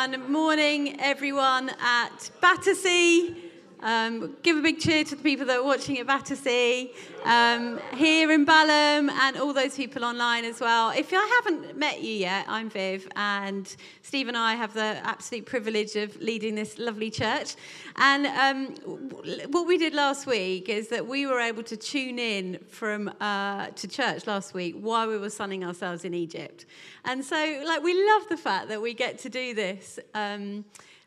Everyone. Morning, everyone at Battersea. Um, give a big cheer to the people that are watching at Battersea, um, here in Balham, and all those people online as well. If I haven't met you yet, I'm Viv, and Steve and I have the absolute privilege of leading this lovely church. And um, what we did last week is that we were able to tune in from uh, to church last week while we were sunning ourselves in Egypt. And so, like, we love the fact that we get to do this.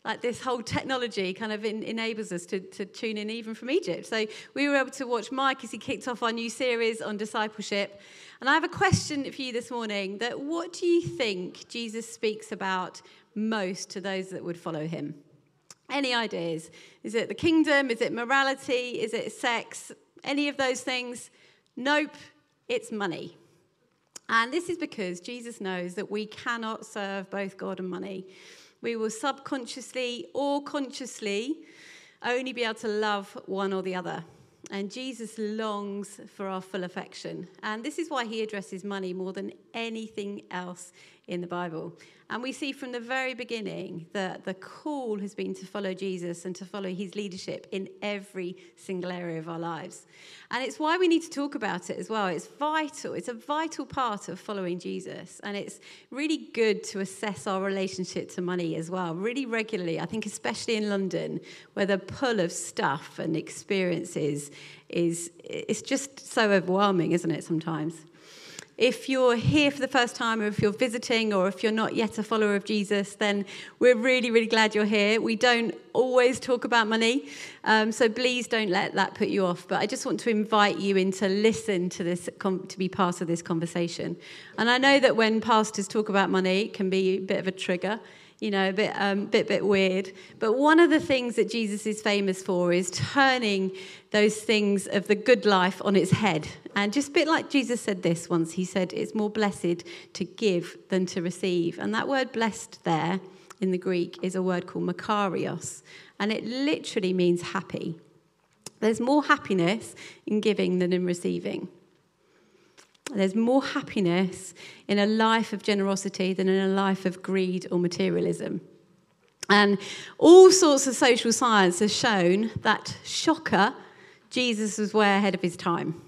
Like this whole technology kind of in, enables us to, to tune in even from Egypt. So we were able to watch Mike as he kicked off our new series on discipleship. And I have a question for you this morning that what do you think Jesus speaks about most to those that would follow him? Any ideas? Is it the kingdom? Is it morality? Is it sex? Any of those things? Nope, it's money. And this is because Jesus knows that we cannot serve both God and money we will subconsciously or consciously only be able to love one or the other. And Jesus longs for our full affection. And this is why he addresses money more than anything else in the Bible. And we see from the very beginning that the call has been to follow Jesus and to follow his leadership in every single area of our lives. And it's why we need to talk about it as well. It's vital, it's a vital part of following Jesus. And it's really good to assess our relationship to money as well, really regularly. I think, especially in London, where the pull of stuff and experiences is it's just so overwhelming, isn't it, sometimes? If you're here for the first time, or if you're visiting, or if you're not yet a follower of Jesus, then we're really, really glad you're here. We don't always talk about money, um, so please don't let that put you off. But I just want to invite you in to listen to this, to be part of this conversation. And I know that when pastors talk about money, it can be a bit of a trigger you know, a bit, um, bit, bit weird. But one of the things that Jesus is famous for is turning those things of the good life on its head. And just a bit like Jesus said this once, he said, It's more blessed to give than to receive. And that word blessed there in the Greek is a word called makarios, and it literally means happy. There's more happiness in giving than in receiving. There's more happiness in a life of generosity than in a life of greed or materialism. And all sorts of social science has shown that, shocker, Jesus was way ahead of his time.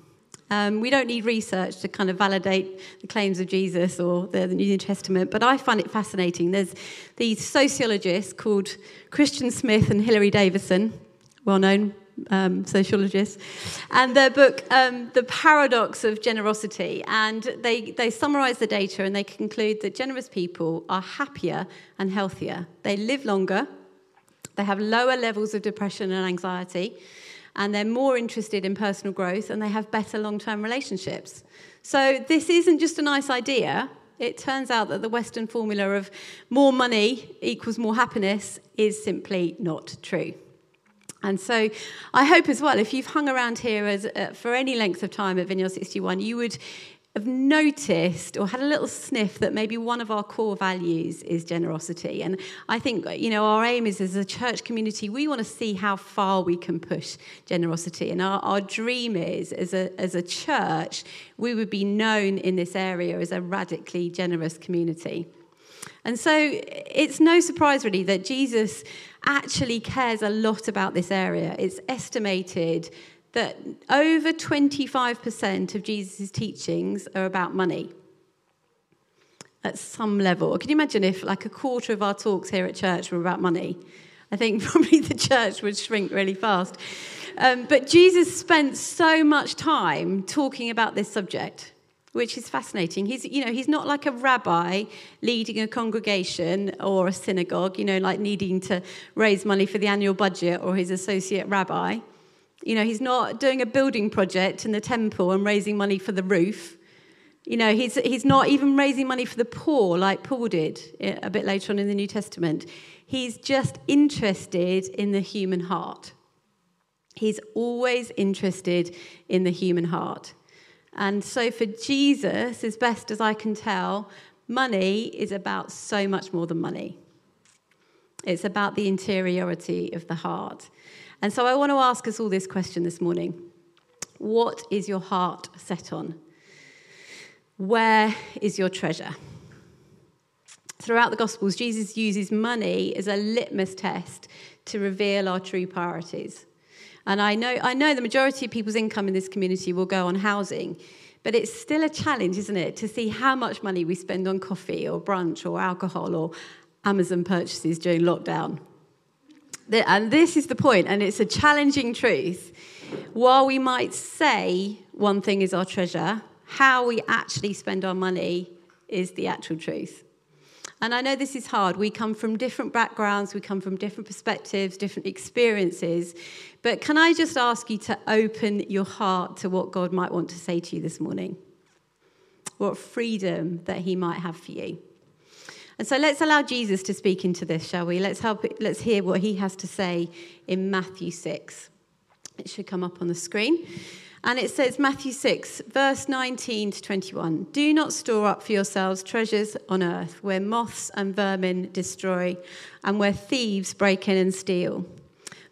Um, we don't need research to kind of validate the claims of Jesus or the, the, New Testament, but I find it fascinating. There's these sociologists called Christian Smith and Hilary Davidson, well known um, sociologists, and their book, um, The Paradox of Generosity. And they, they summarize the data and they conclude that generous people are happier and healthier. They live longer, they have lower levels of depression and anxiety, and they're more interested in personal growth and they have better long term relationships. So, this isn't just a nice idea. It turns out that the Western formula of more money equals more happiness is simply not true. And so I hope as well, if you've hung around here as, uh, for any length of time at Vineyard 61, you would have noticed or had a little sniff that maybe one of our core values is generosity. And I think, you know, our aim is as a church community, we want to see how far we can push generosity. And our, our dream is, as a, as a church, we would be known in this area as a radically generous community. And so it's no surprise, really, that Jesus actually cares a lot about this area. It's estimated that over 25% of Jesus' teachings are about money at some level. Can you imagine if, like, a quarter of our talks here at church were about money? I think probably the church would shrink really fast. Um, but Jesus spent so much time talking about this subject which is fascinating. He's, you know, he's not like a rabbi leading a congregation or a synagogue, you know, like needing to raise money for the annual budget or his associate rabbi. You know, he's not doing a building project in the temple and raising money for the roof. You know, he's, he's not even raising money for the poor like Paul did eh, a bit later on in the New Testament. He's just interested in the human heart. He's always interested in the human heart. And so for Jesus, as best as I can tell, money is about so much more than money. It's about the interiority of the heart. And so I want to ask us all this question this morning What is your heart set on? Where is your treasure? Throughout the Gospels, Jesus uses money as a litmus test to reveal our true priorities. And I know, I know the majority of people's income in this community will go on housing, but it's still a challenge, isn't it, to see how much money we spend on coffee or brunch or alcohol or Amazon purchases during lockdown. And this is the point, and it's a challenging truth. While we might say one thing is our treasure, how we actually spend our money is the actual truth. And I know this is hard. We come from different backgrounds, we come from different perspectives, different experiences. But can I just ask you to open your heart to what God might want to say to you this morning? What freedom that He might have for you. And so let's allow Jesus to speak into this, shall we? Let's, help, let's hear what He has to say in Matthew 6. It should come up on the screen. And it says, Matthew 6, verse 19 to 21 Do not store up for yourselves treasures on earth where moths and vermin destroy and where thieves break in and steal.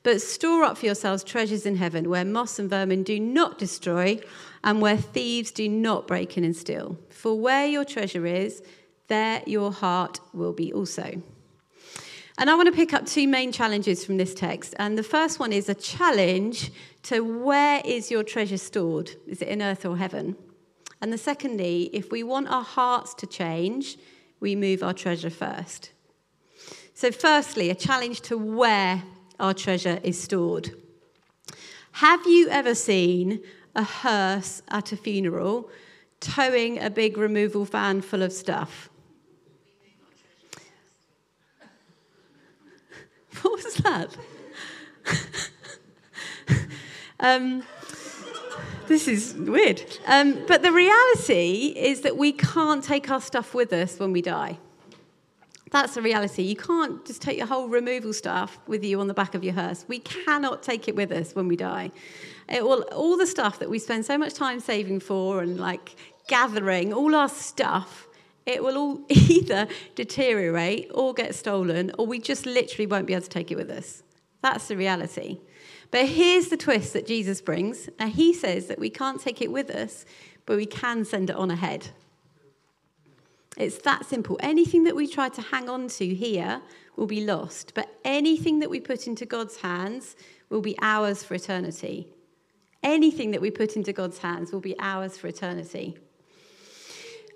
But store up for yourselves treasures in heaven where moths and vermin do not destroy and where thieves do not break in and steal. For where your treasure is, there your heart will be also. And I want to pick up two main challenges from this text. And the first one is a challenge to where is your treasure stored? Is it in earth or heaven? And the secondly, if we want our hearts to change, we move our treasure first. So, firstly, a challenge to where our treasure is stored. Have you ever seen a hearse at a funeral towing a big removal van full of stuff? What was that? um, this is weird. Um, but the reality is that we can't take our stuff with us when we die. That's the reality. You can't just take your whole removal stuff with you on the back of your hearse. We cannot take it with us when we die. It will, all the stuff that we spend so much time saving for and like gathering, all our stuff, it will all either deteriorate or get stolen, or we just literally won't be able to take it with us. That's the reality. But here's the twist that Jesus brings. And he says that we can't take it with us, but we can send it on ahead. It's that simple. Anything that we try to hang on to here will be lost, but anything that we put into God's hands will be ours for eternity. Anything that we put into God's hands will be ours for eternity.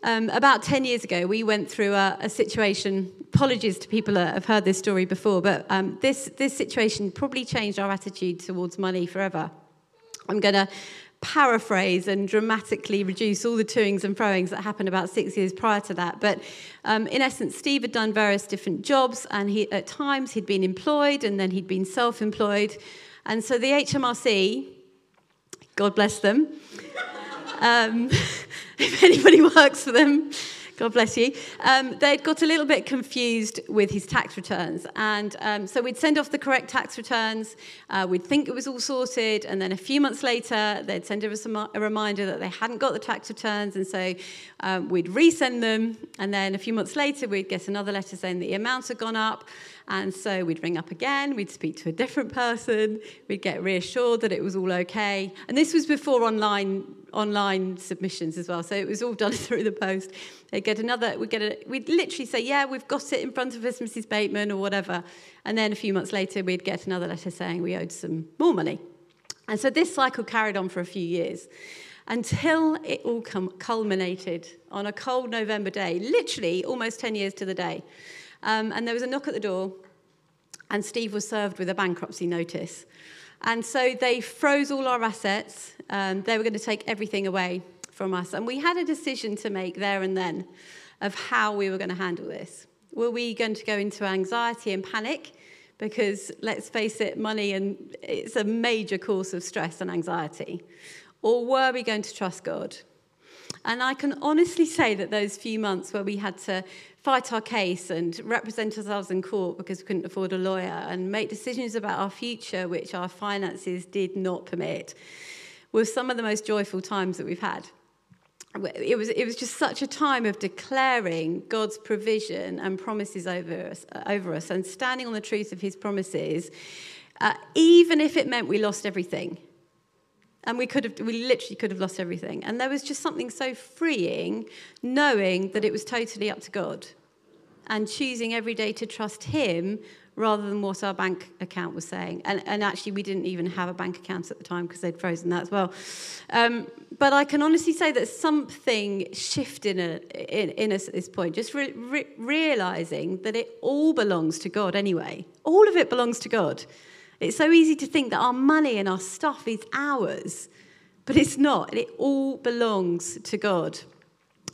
Um, about 10 years ago, we went through a, a, situation. Apologies to people that have heard this story before, but um, this, this situation probably changed our attitude towards money forever. I'm going to paraphrase and dramatically reduce all the toings and froings that happened about six years prior to that. But um, in essence, Steve had done various different jobs, and he, at times he'd been employed and then he'd been self employed. And so the HMRC, God bless them, um, if anybody works for them, God bless you. Um, they'd got a little bit confused with his tax returns. And um, so we'd send off the correct tax returns. Uh, we'd think it was all sorted. And then a few months later, they'd send us a, a reminder that they hadn't got the tax returns. And so um, we'd resend them. And then a few months later, we'd get another letter saying that the amounts had gone up. And so we'd ring up again, we'd speak to a different person, we'd get reassured that it was all okay. And this was before online online submissions as well. So it was all done through the post. They'd get another, we'd get a, we'd literally say, yeah, we've got it in front of us, Mrs. Bateman, or whatever. And then a few months later, we'd get another letter saying we owed some more money. And so this cycle carried on for a few years until it all culminated on a cold November day, literally almost 10 years to the day. Um, and there was a knock at the door, and Steve was served with a bankruptcy notice. And so they froze all our assets. Um, they were going to take everything away from us. And we had a decision to make there and then of how we were going to handle this. Were we going to go into anxiety and panic? Because let's face it, money and it's a major cause of stress and anxiety. Or were we going to trust God? And I can honestly say that those few months where we had to fight our case and represent ourselves in court because we couldn't afford a lawyer and make decisions about our future which our finances did not permit were some of the most joyful times that we've had. It was, it was just such a time of declaring God's provision and promises over us, over us and standing on the truth of his promises, uh, even if it meant we lost everything and we could have we literally could have lost everything. And there was just something so freeing knowing that it was totally up to god and choosing every day to trust him rather than what our bank account was saying. And, and actually we didn't even have a bank account at the time because they'd frozen that as well. Um, but i can honestly say that something shifted in, in, in us at this point. Just re- re- realizing that it all belongs to god anyway. All of it belongs to god it's so easy to think that our money and our stuff is ours, but it's not. It all belongs to God.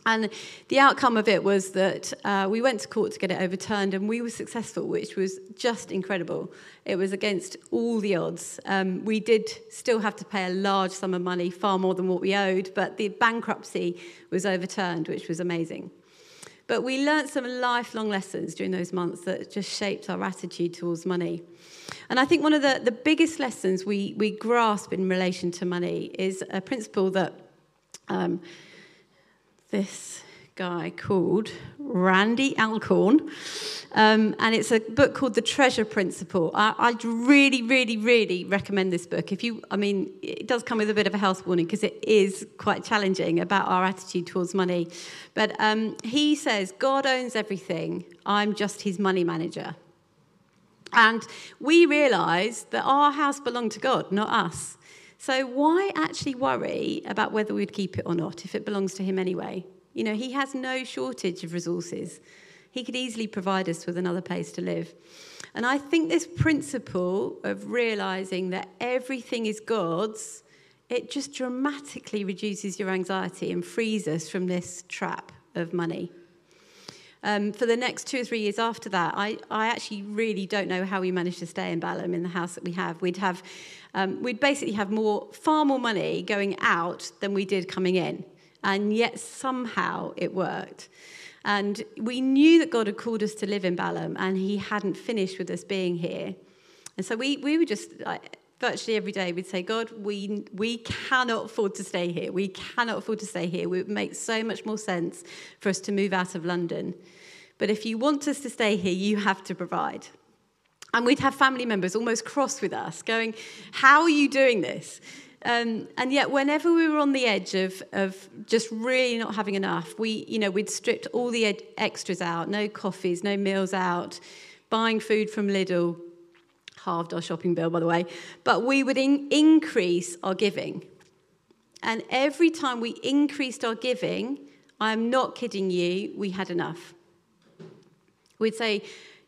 And the outcome of it was that uh, we went to court to get it overturned, and we were successful, which was just incredible. It was against all the odds. Um, we did still have to pay a large sum of money, far more than what we owed, but the bankruptcy was overturned, which was amazing. But we learned some lifelong lessons during those months that just shaped our attitude towards money. And I think one of the, the biggest lessons we, we grasp in relation to money is a principle that um, this guy called Randy Alcorn. Um, and it's a book called The Treasure Principle. I, I'd really, really, really recommend this book. If you, I mean, it does come with a bit of a health warning because it is quite challenging about our attitude towards money. But um, he says, God owns everything. I'm just his money manager. And we realised that our house belonged to God, not us. So why actually worry about whether we'd keep it or not if it belongs to Him anyway? You know, He has no shortage of resources. He could easily provide us with another place to live. And I think this principle of realizing that everything is God's, it just dramatically reduces your anxiety and frees us from this trap of money. Um, for the next two or three years after that, I, I actually really don't know how we managed to stay in Balham in the house that we have. We'd have, um, we'd basically have more, far more money going out than we did coming in, and yet somehow it worked. And we knew that God had called us to live in Balham, and He hadn't finished with us being here. And so we, we were just like, virtually every day we'd say, God, we, we cannot afford to stay here. We cannot afford to stay here. It would make so much more sense for us to move out of London. But if you want us to stay here, you have to provide. And we'd have family members almost cross with us, going, How are you doing this? Um, and yet, whenever we were on the edge of, of just really not having enough, we, you know, we'd stripped all the ed- extras out no coffees, no meals out, buying food from Lidl, halved our shopping bill, by the way, but we would in- increase our giving. And every time we increased our giving, I'm not kidding you, we had enough. We'd say,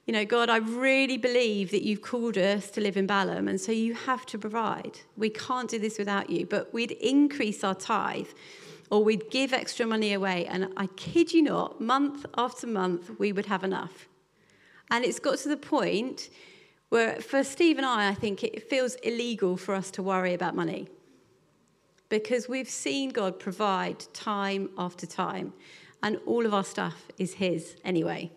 you know, God, I really believe that you've called us to live in Balham, and so you have to provide. We can't do this without you. But we'd increase our tithe, or we'd give extra money away, and I kid you not, month after month, we would have enough. And it's got to the point where for Steve and I, I think it feels illegal for us to worry about money because we've seen God provide time after time, and all of our stuff is His anyway.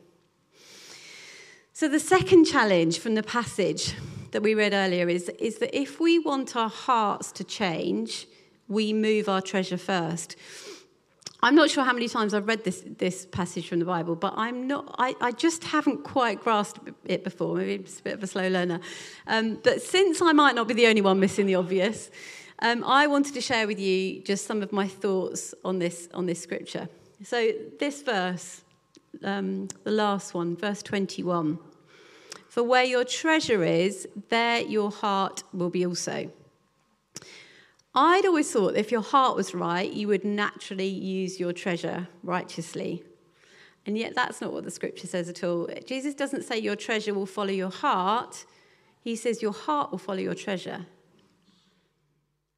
So, the second challenge from the passage that we read earlier is, is that if we want our hearts to change, we move our treasure first. I'm not sure how many times I've read this, this passage from the Bible, but I'm not, I, I just haven't quite grasped it before. Maybe it's a bit of a slow learner. Um, but since I might not be the only one missing the obvious, um, I wanted to share with you just some of my thoughts on this, on this scripture. So, this verse, um, the last one, verse 21 For where your treasure is, there your heart will be also. I'd always thought if your heart was right, you would naturally use your treasure righteously. And yet, that's not what the scripture says at all. Jesus doesn't say your treasure will follow your heart, he says your heart will follow your treasure.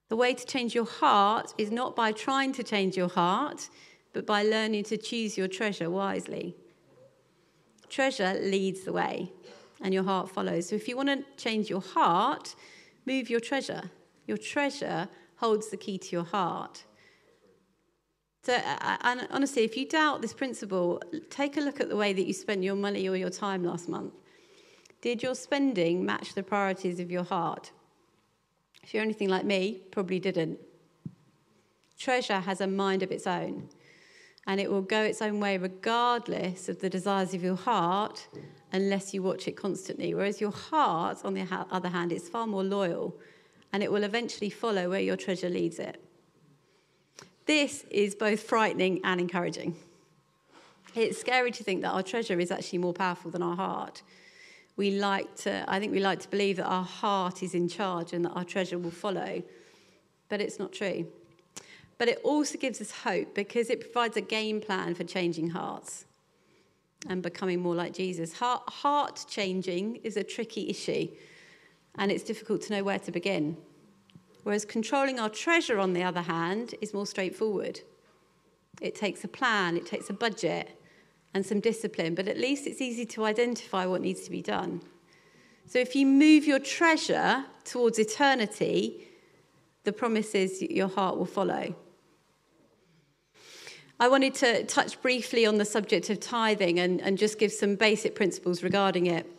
The way to change your heart is not by trying to change your heart, but by learning to choose your treasure wisely. Treasure leads the way, and your heart follows. So if you want to change your heart, move your treasure. Your treasure holds the key to your heart. So, uh, uh, and honestly, if you doubt this principle, take a look at the way that you spent your money or your time last month. Did your spending match the priorities of your heart? If you're anything like me, probably didn't. Treasure has a mind of its own, and it will go its own way regardless of the desires of your heart unless you watch it constantly. Whereas your heart, on the other hand, is far more loyal, and it will eventually follow where your treasure leads it. This is both frightening and encouraging. It's scary to think that our treasure is actually more powerful than our heart. We like to, I think we like to believe that our heart is in charge and that our treasure will follow, but it's not true. But it also gives us hope because it provides a game plan for changing hearts and becoming more like Jesus. Heart, heart changing is a tricky issue, and it's difficult to know where to begin. Whereas controlling our treasure, on the other hand, is more straightforward. It takes a plan, it takes a budget, and some discipline, but at least it's easy to identify what needs to be done. So if you move your treasure towards eternity, the promise is your heart will follow. I wanted to touch briefly on the subject of tithing and, and just give some basic principles regarding it.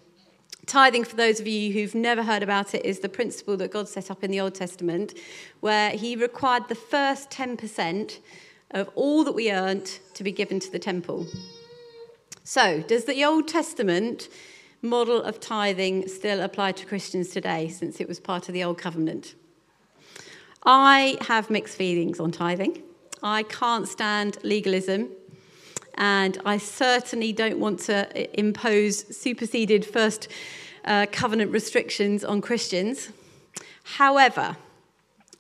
Tithing, for those of you who've never heard about it, is the principle that God set up in the Old Testament, where He required the first 10% of all that we earned to be given to the temple. So, does the Old Testament model of tithing still apply to Christians today, since it was part of the Old Covenant? I have mixed feelings on tithing. I can't stand legalism and I certainly don't want to impose superseded first uh, covenant restrictions on Christians. However,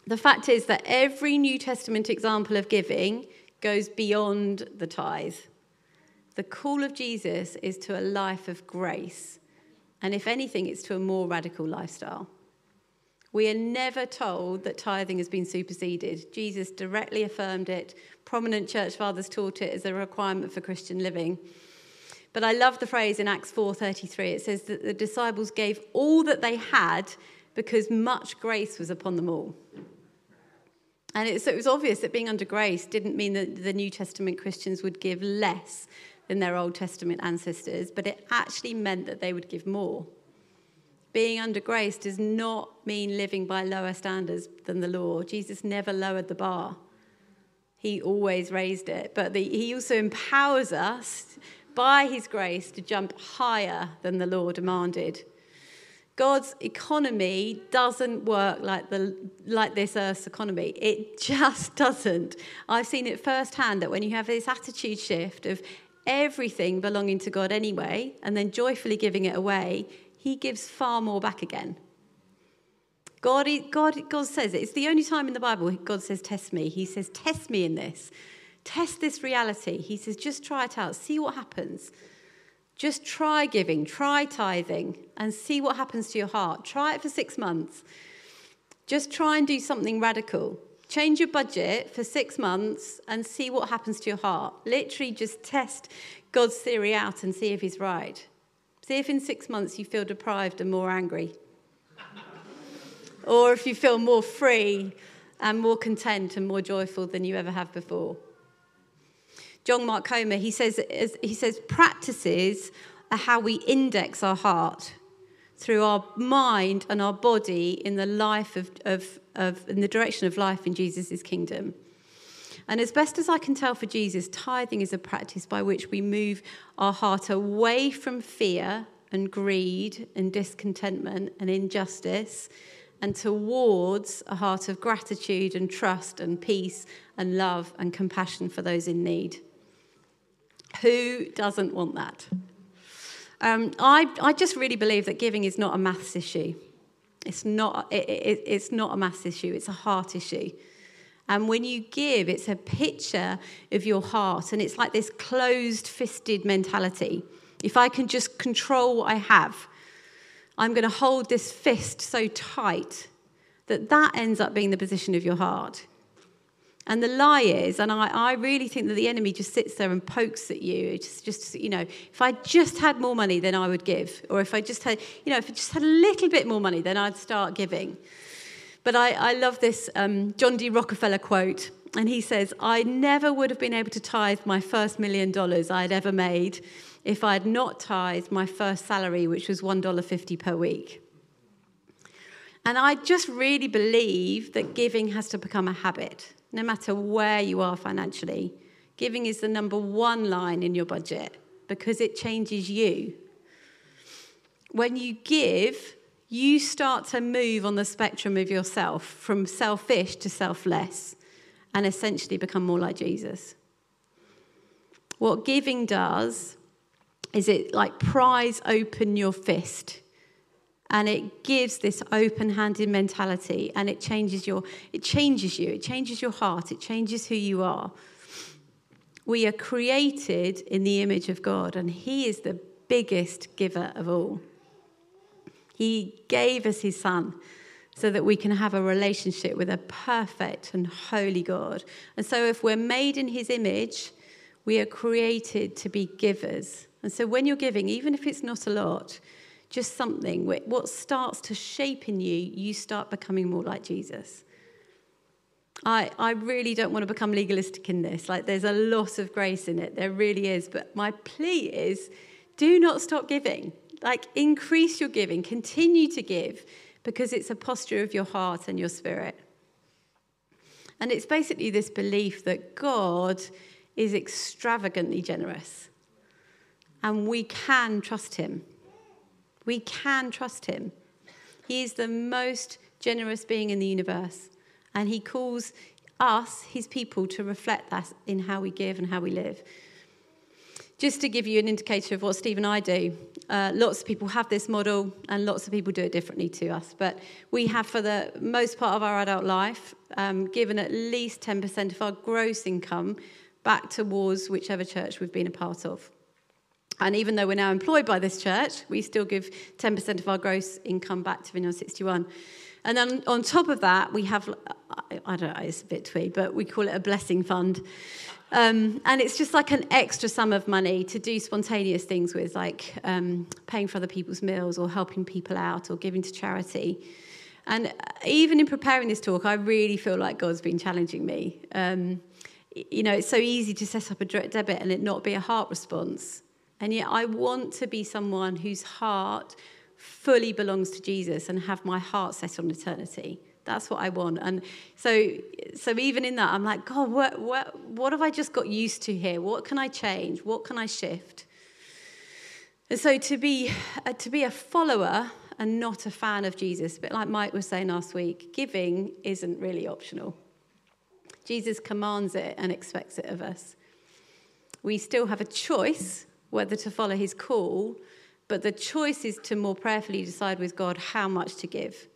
the fact is that every New Testament example of giving goes beyond the tithe. The call of Jesus is to a life of grace, and if anything, it's to a more radical lifestyle. We are never told that tithing has been superseded. Jesus directly affirmed it. Prominent church fathers taught it as a requirement for Christian living. But I love the phrase in Acts 4:33. It says that the disciples gave all that they had because much grace was upon them all. And it, so it was obvious that being under grace didn't mean that the New Testament Christians would give less than their Old Testament ancestors, but it actually meant that they would give more. Being under grace does not mean living by lower standards than the law. Jesus never lowered the bar, he always raised it. But the, he also empowers us by his grace to jump higher than the law demanded. God's economy doesn't work like, the, like this earth's economy. It just doesn't. I've seen it firsthand that when you have this attitude shift of everything belonging to God anyway, and then joyfully giving it away, he gives far more back again. God, God, God says it. It's the only time in the Bible God says, Test me. He says, Test me in this. Test this reality. He says, Just try it out. See what happens. Just try giving, try tithing, and see what happens to your heart. Try it for six months. Just try and do something radical. Change your budget for six months and see what happens to your heart. Literally, just test God's theory out and see if he's right. See if in six months you feel deprived and more angry. or if you feel more free and more content and more joyful than you ever have before. John Mark Comer, he says, he says practices are how we index our heart through our mind and our body in the life of, of, of in the direction of life in Jesus' kingdom. And as best as I can tell for Jesus, tithing is a practice by which we move our heart away from fear and greed and discontentment and injustice and towards a heart of gratitude and trust and peace and love and compassion for those in need. Who doesn't want that? Um, I, I just really believe that giving is not a maths issue. It's not, it, it, it's not a maths issue, it's a heart issue. And when you give, it's a picture of your heart. And it's like this closed fisted mentality. If I can just control what I have, I'm going to hold this fist so tight that that ends up being the position of your heart. And the lie is, and I, I really think that the enemy just sits there and pokes at you. It's just, you know, if I just had more money, then I would give. Or if I just had, you know, if I just had a little bit more money, then I'd start giving. But I, I love this um, John D. Rockefeller quote. and he says, I never would have been able to tithe my first million dollars I had ever made if I had not tithed my first salary, which was $1.50 per week. And I just really believe that giving has to become a habit, no matter where you are financially. Giving is the number one line in your budget because it changes you. When you give, you start to move on the spectrum of yourself from selfish to selfless and essentially become more like Jesus. What giving does is it like pries open your fist and it gives this open-handed mentality and it changes your it changes you it changes your heart it changes who you are we are created in the image of god and he is the biggest giver of all he gave us his son so that we can have a relationship with a perfect and holy God. And so, if we're made in his image, we are created to be givers. And so, when you're giving, even if it's not a lot, just something, what starts to shape in you, you start becoming more like Jesus. I, I really don't want to become legalistic in this. Like, there's a lot of grace in it. There really is. But my plea is do not stop giving. Like, increase your giving, continue to give because it's a posture of your heart and your spirit. And it's basically this belief that God is extravagantly generous and we can trust him. We can trust him. He is the most generous being in the universe and he calls us, his people, to reflect that in how we give and how we live. Just to give you an indicator of what Steve and I do, uh, lots of people have this model and lots of people do it differently to us. But we have, for the most part of our adult life, um, given at least 10% of our gross income back towards whichever church we've been a part of. And even though we're now employed by this church, we still give 10% of our gross income back to Vineyard 61. And then on top of that, we have, I don't know, it's a bit twee, but we call it a blessing fund. Um, and it's just like an extra sum of money to do spontaneous things with, like um, paying for other people's meals or helping people out or giving to charity. And even in preparing this talk, I really feel like God's been challenging me. Um, you know, it's so easy to set up a direct debit and it not be a heart response. And yet, I want to be someone whose heart fully belongs to Jesus and have my heart set on eternity. That's what I want. And so, so even in that, I'm like, God, what, what, what have I just got used to here? What can I change? What can I shift? And so to be, uh, to be a follower and not a fan of Jesus, a bit like Mike was saying last week, giving isn't really optional. Jesus commands it and expects it of us. We still have a choice whether to follow his call, but the choice is to more prayerfully decide with God how much to give.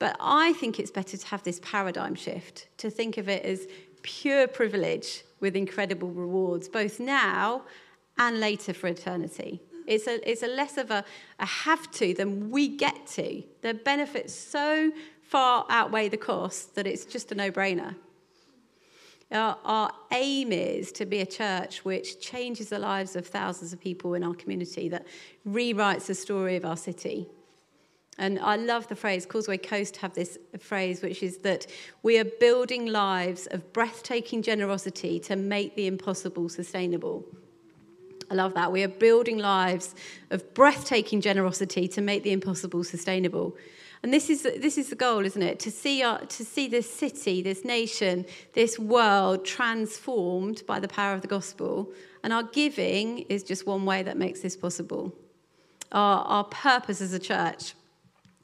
But I think it's better to have this paradigm shift, to think of it as pure privilege with incredible rewards, both now and later for eternity. It's a, it's a less of a, a have to than we get to. The benefits so far outweigh the costs that it's just a no brainer. Our, our, aim is to be a church which changes the lives of thousands of people in our community, that rewrites the story of our city. And I love the phrase, Causeway Coast have this phrase, which is that we are building lives of breathtaking generosity to make the impossible sustainable. I love that. We are building lives of breathtaking generosity to make the impossible sustainable. And this is, this is the goal, isn't it? To see, our, to see this city, this nation, this world transformed by the power of the gospel. And our giving is just one way that makes this possible. Our, our purpose as a church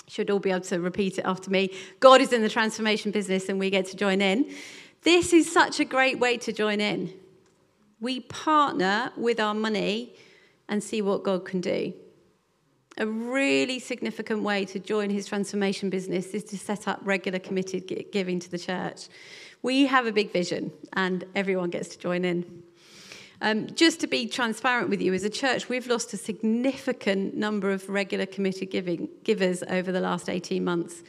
should all be able to repeat it after me. God is in the transformation business and we get to join in. This is such a great way to join in. We partner with our money and see what God can do. A really significant way to join his transformation business is to set up regular committed giving to the church. We have a big vision and everyone gets to join in. Um, just to be transparent with you, as a church, we've lost a significant number of regular committed giving, givers over the last 18 months.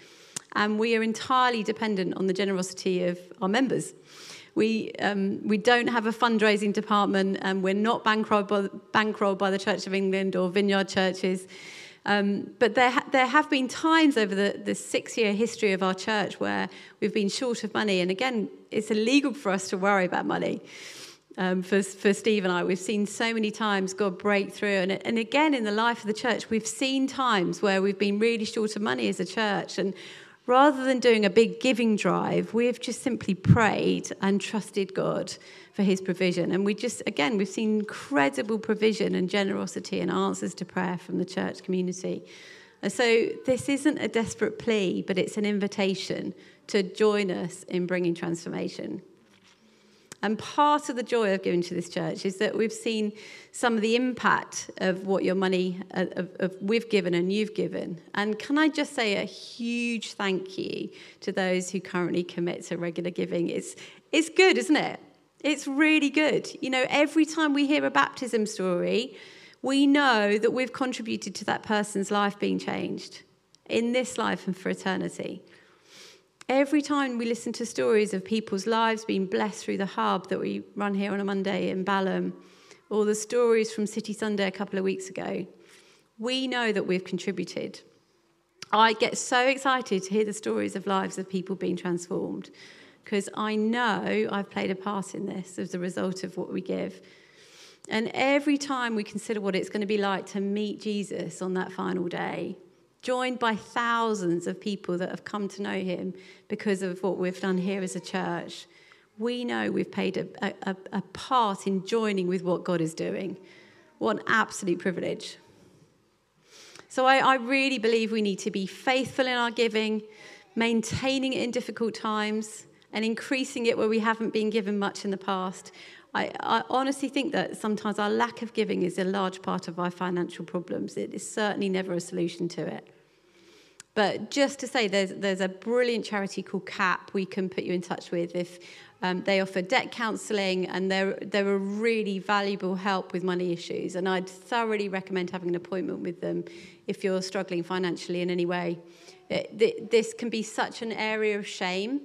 And we are entirely dependent on the generosity of our members. We, um, we don't have a fundraising department, and we're not bankrolled by, bankrolled by the Church of England or Vineyard churches. Um, but there, ha- there have been times over the, the six year history of our church where we've been short of money. And again, it's illegal for us to worry about money. Um, for, for Steve and I, we've seen so many times God break through. And, and again, in the life of the church, we've seen times where we've been really short of money as a church. And rather than doing a big giving drive, we've just simply prayed and trusted God for his provision. And we just, again, we've seen incredible provision and generosity and answers to prayer from the church community. And so this isn't a desperate plea, but it's an invitation to join us in bringing transformation. And part of the joy of giving to this church is that we've seen some of the impact of what your money of, of, we've given and you've given. And can I just say a huge thank you to those who currently commit to regular giving? It's, it's good, isn't it? It's really good. You know, every time we hear a baptism story, we know that we've contributed to that person's life being changed in this life and for eternity. Every time we listen to stories of people's lives being blessed through the hub that we run here on a Monday in Balham, or the stories from City Sunday a couple of weeks ago, we know that we've contributed. I get so excited to hear the stories of lives of people being transformed because I know I've played a part in this as a result of what we give. And every time we consider what it's going to be like to meet Jesus on that final day, joined by thousands of people that have come to know him because of what we've done here as a church, we know we've played a, a, a part in joining with what God is doing. What an absolute privilege. So I, I really believe we need to be faithful in our giving, maintaining it in difficult times, and increasing it where we haven't been given much in the past. I, I, honestly think that sometimes our lack of giving is a large part of our financial problems. It is certainly never a solution to it. But just to say, there's, there's a brilliant charity called CAP we can put you in touch with if um, they offer debt counselling and they're, they're a really valuable help with money issues. And I'd thoroughly recommend having an appointment with them if you're struggling financially in any way. It, this can be such an area of shame,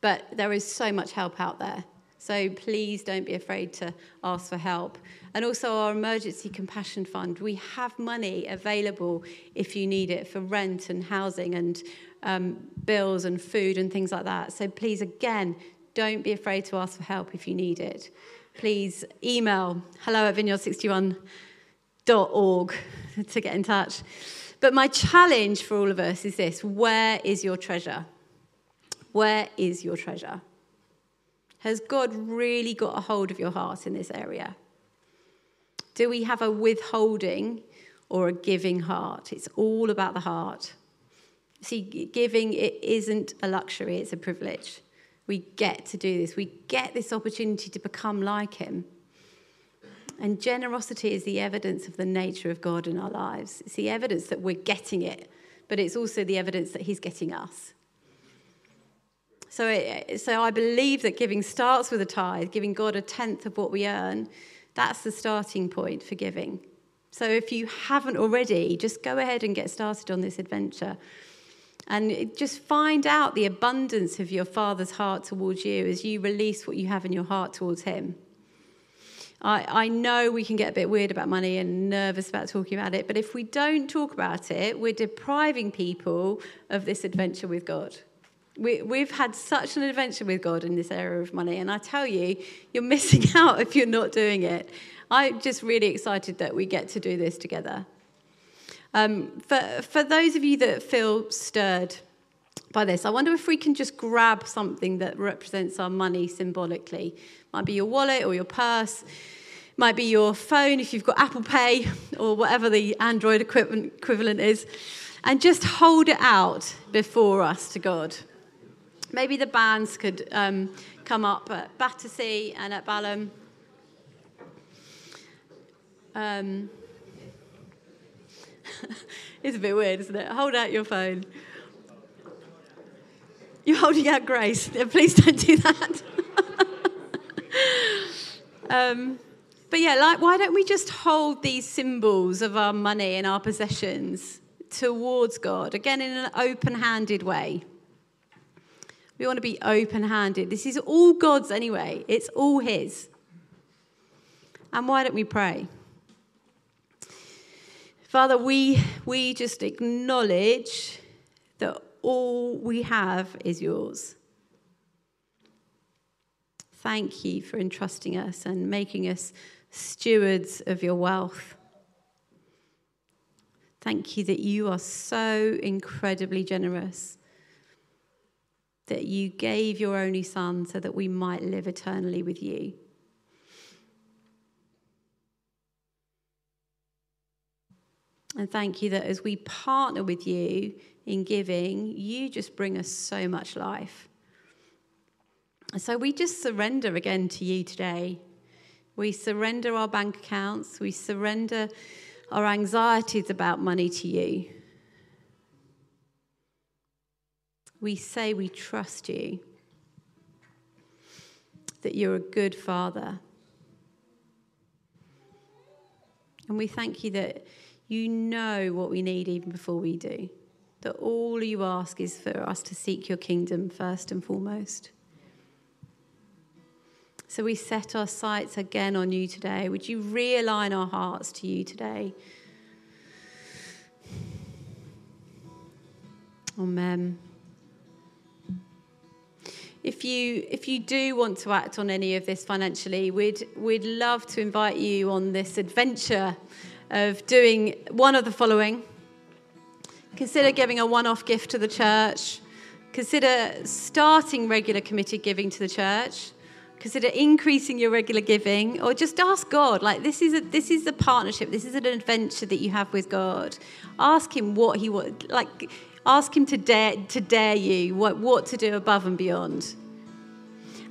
but there is so much help out there. So please don't be afraid to ask for help. And also, our emergency compassion fund, we have money available if you need it for rent and housing and um, bills and food and things like that. So please, again, don't be afraid to ask for help if you need it. Please email hello at vineyard61.org to get in touch. But my challenge for all of us is this where is your treasure? Where is your treasure? Has God really got a hold of your heart in this area? Do we have a withholding or a giving heart? It's all about the heart. See, giving it isn't a luxury, it's a privilege. We get to do this. We get this opportunity to become like him. And generosity is the evidence of the nature of God in our lives. It's the evidence that we're getting it, but it's also the evidence that he's getting us. So, it, so I believe that giving starts with a tithe, giving God a tenth of what we earn. That's the starting point for giving. So if you haven't already, just go ahead and get started on this adventure. And just find out the abundance of your Father's heart towards you as you release what you have in your heart towards Him. I, I know we can get a bit weird about money and nervous about talking about it, but if we don't talk about it, we're depriving people of this adventure with God. We, we've had such an adventure with God in this area of money, and I tell you, you're missing out if you're not doing it. I'm just really excited that we get to do this together. Um, for, for those of you that feel stirred by this, I wonder if we can just grab something that represents our money symbolically. Might be your wallet or your purse, might be your phone if you've got Apple Pay or whatever the Android equivalent is, and just hold it out before us to God. Maybe the bands could um, come up at Battersea and at Balham. Um, it's a bit weird, isn't it? Hold out your phone. You're holding out grace. Please don't do that. um, but yeah, like, why don't we just hold these symbols of our money and our possessions towards God, again, in an open handed way? We want to be open handed. This is all God's anyway, it's all His. And why don't we pray? Father, we, we just acknowledge that all we have is yours. Thank you for entrusting us and making us stewards of your wealth. Thank you that you are so incredibly generous, that you gave your only Son so that we might live eternally with you. And thank you that as we partner with you in giving, you just bring us so much life. So we just surrender again to you today. We surrender our bank accounts, we surrender our anxieties about money to you. We say we trust you, that you're a good father. And we thank you that you know what we need even before we do. That all you ask is for us to seek your kingdom first and foremost. So we set our sights again on you today. Would you realign our hearts to you today? Amen. If you, if you do want to act on any of this financially, we'd, we'd love to invite you on this adventure of doing one of the following. Consider giving a one off gift to the church. Consider starting regular committed giving to the church consider increasing your regular giving or just ask god like this is a this is a partnership this is an adventure that you have with god. Ask him what he would like ask him to dare to dare you what what to do above and beyond.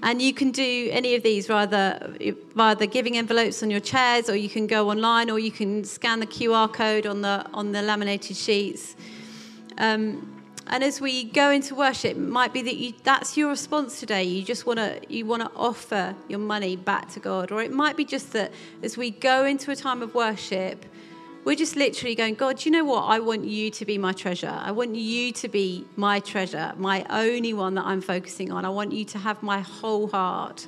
And you can do any of these rather via the giving envelopes on your chairs or you can go online or you can scan the qr code on the on the laminated sheets. Um, and as we go into worship, it might be that you, that's your response today. You just want to you want to offer your money back to God, or it might be just that as we go into a time of worship, we're just literally going, God, you know what? I want you to be my treasure. I want you to be my treasure, my only one that I'm focusing on. I want you to have my whole heart.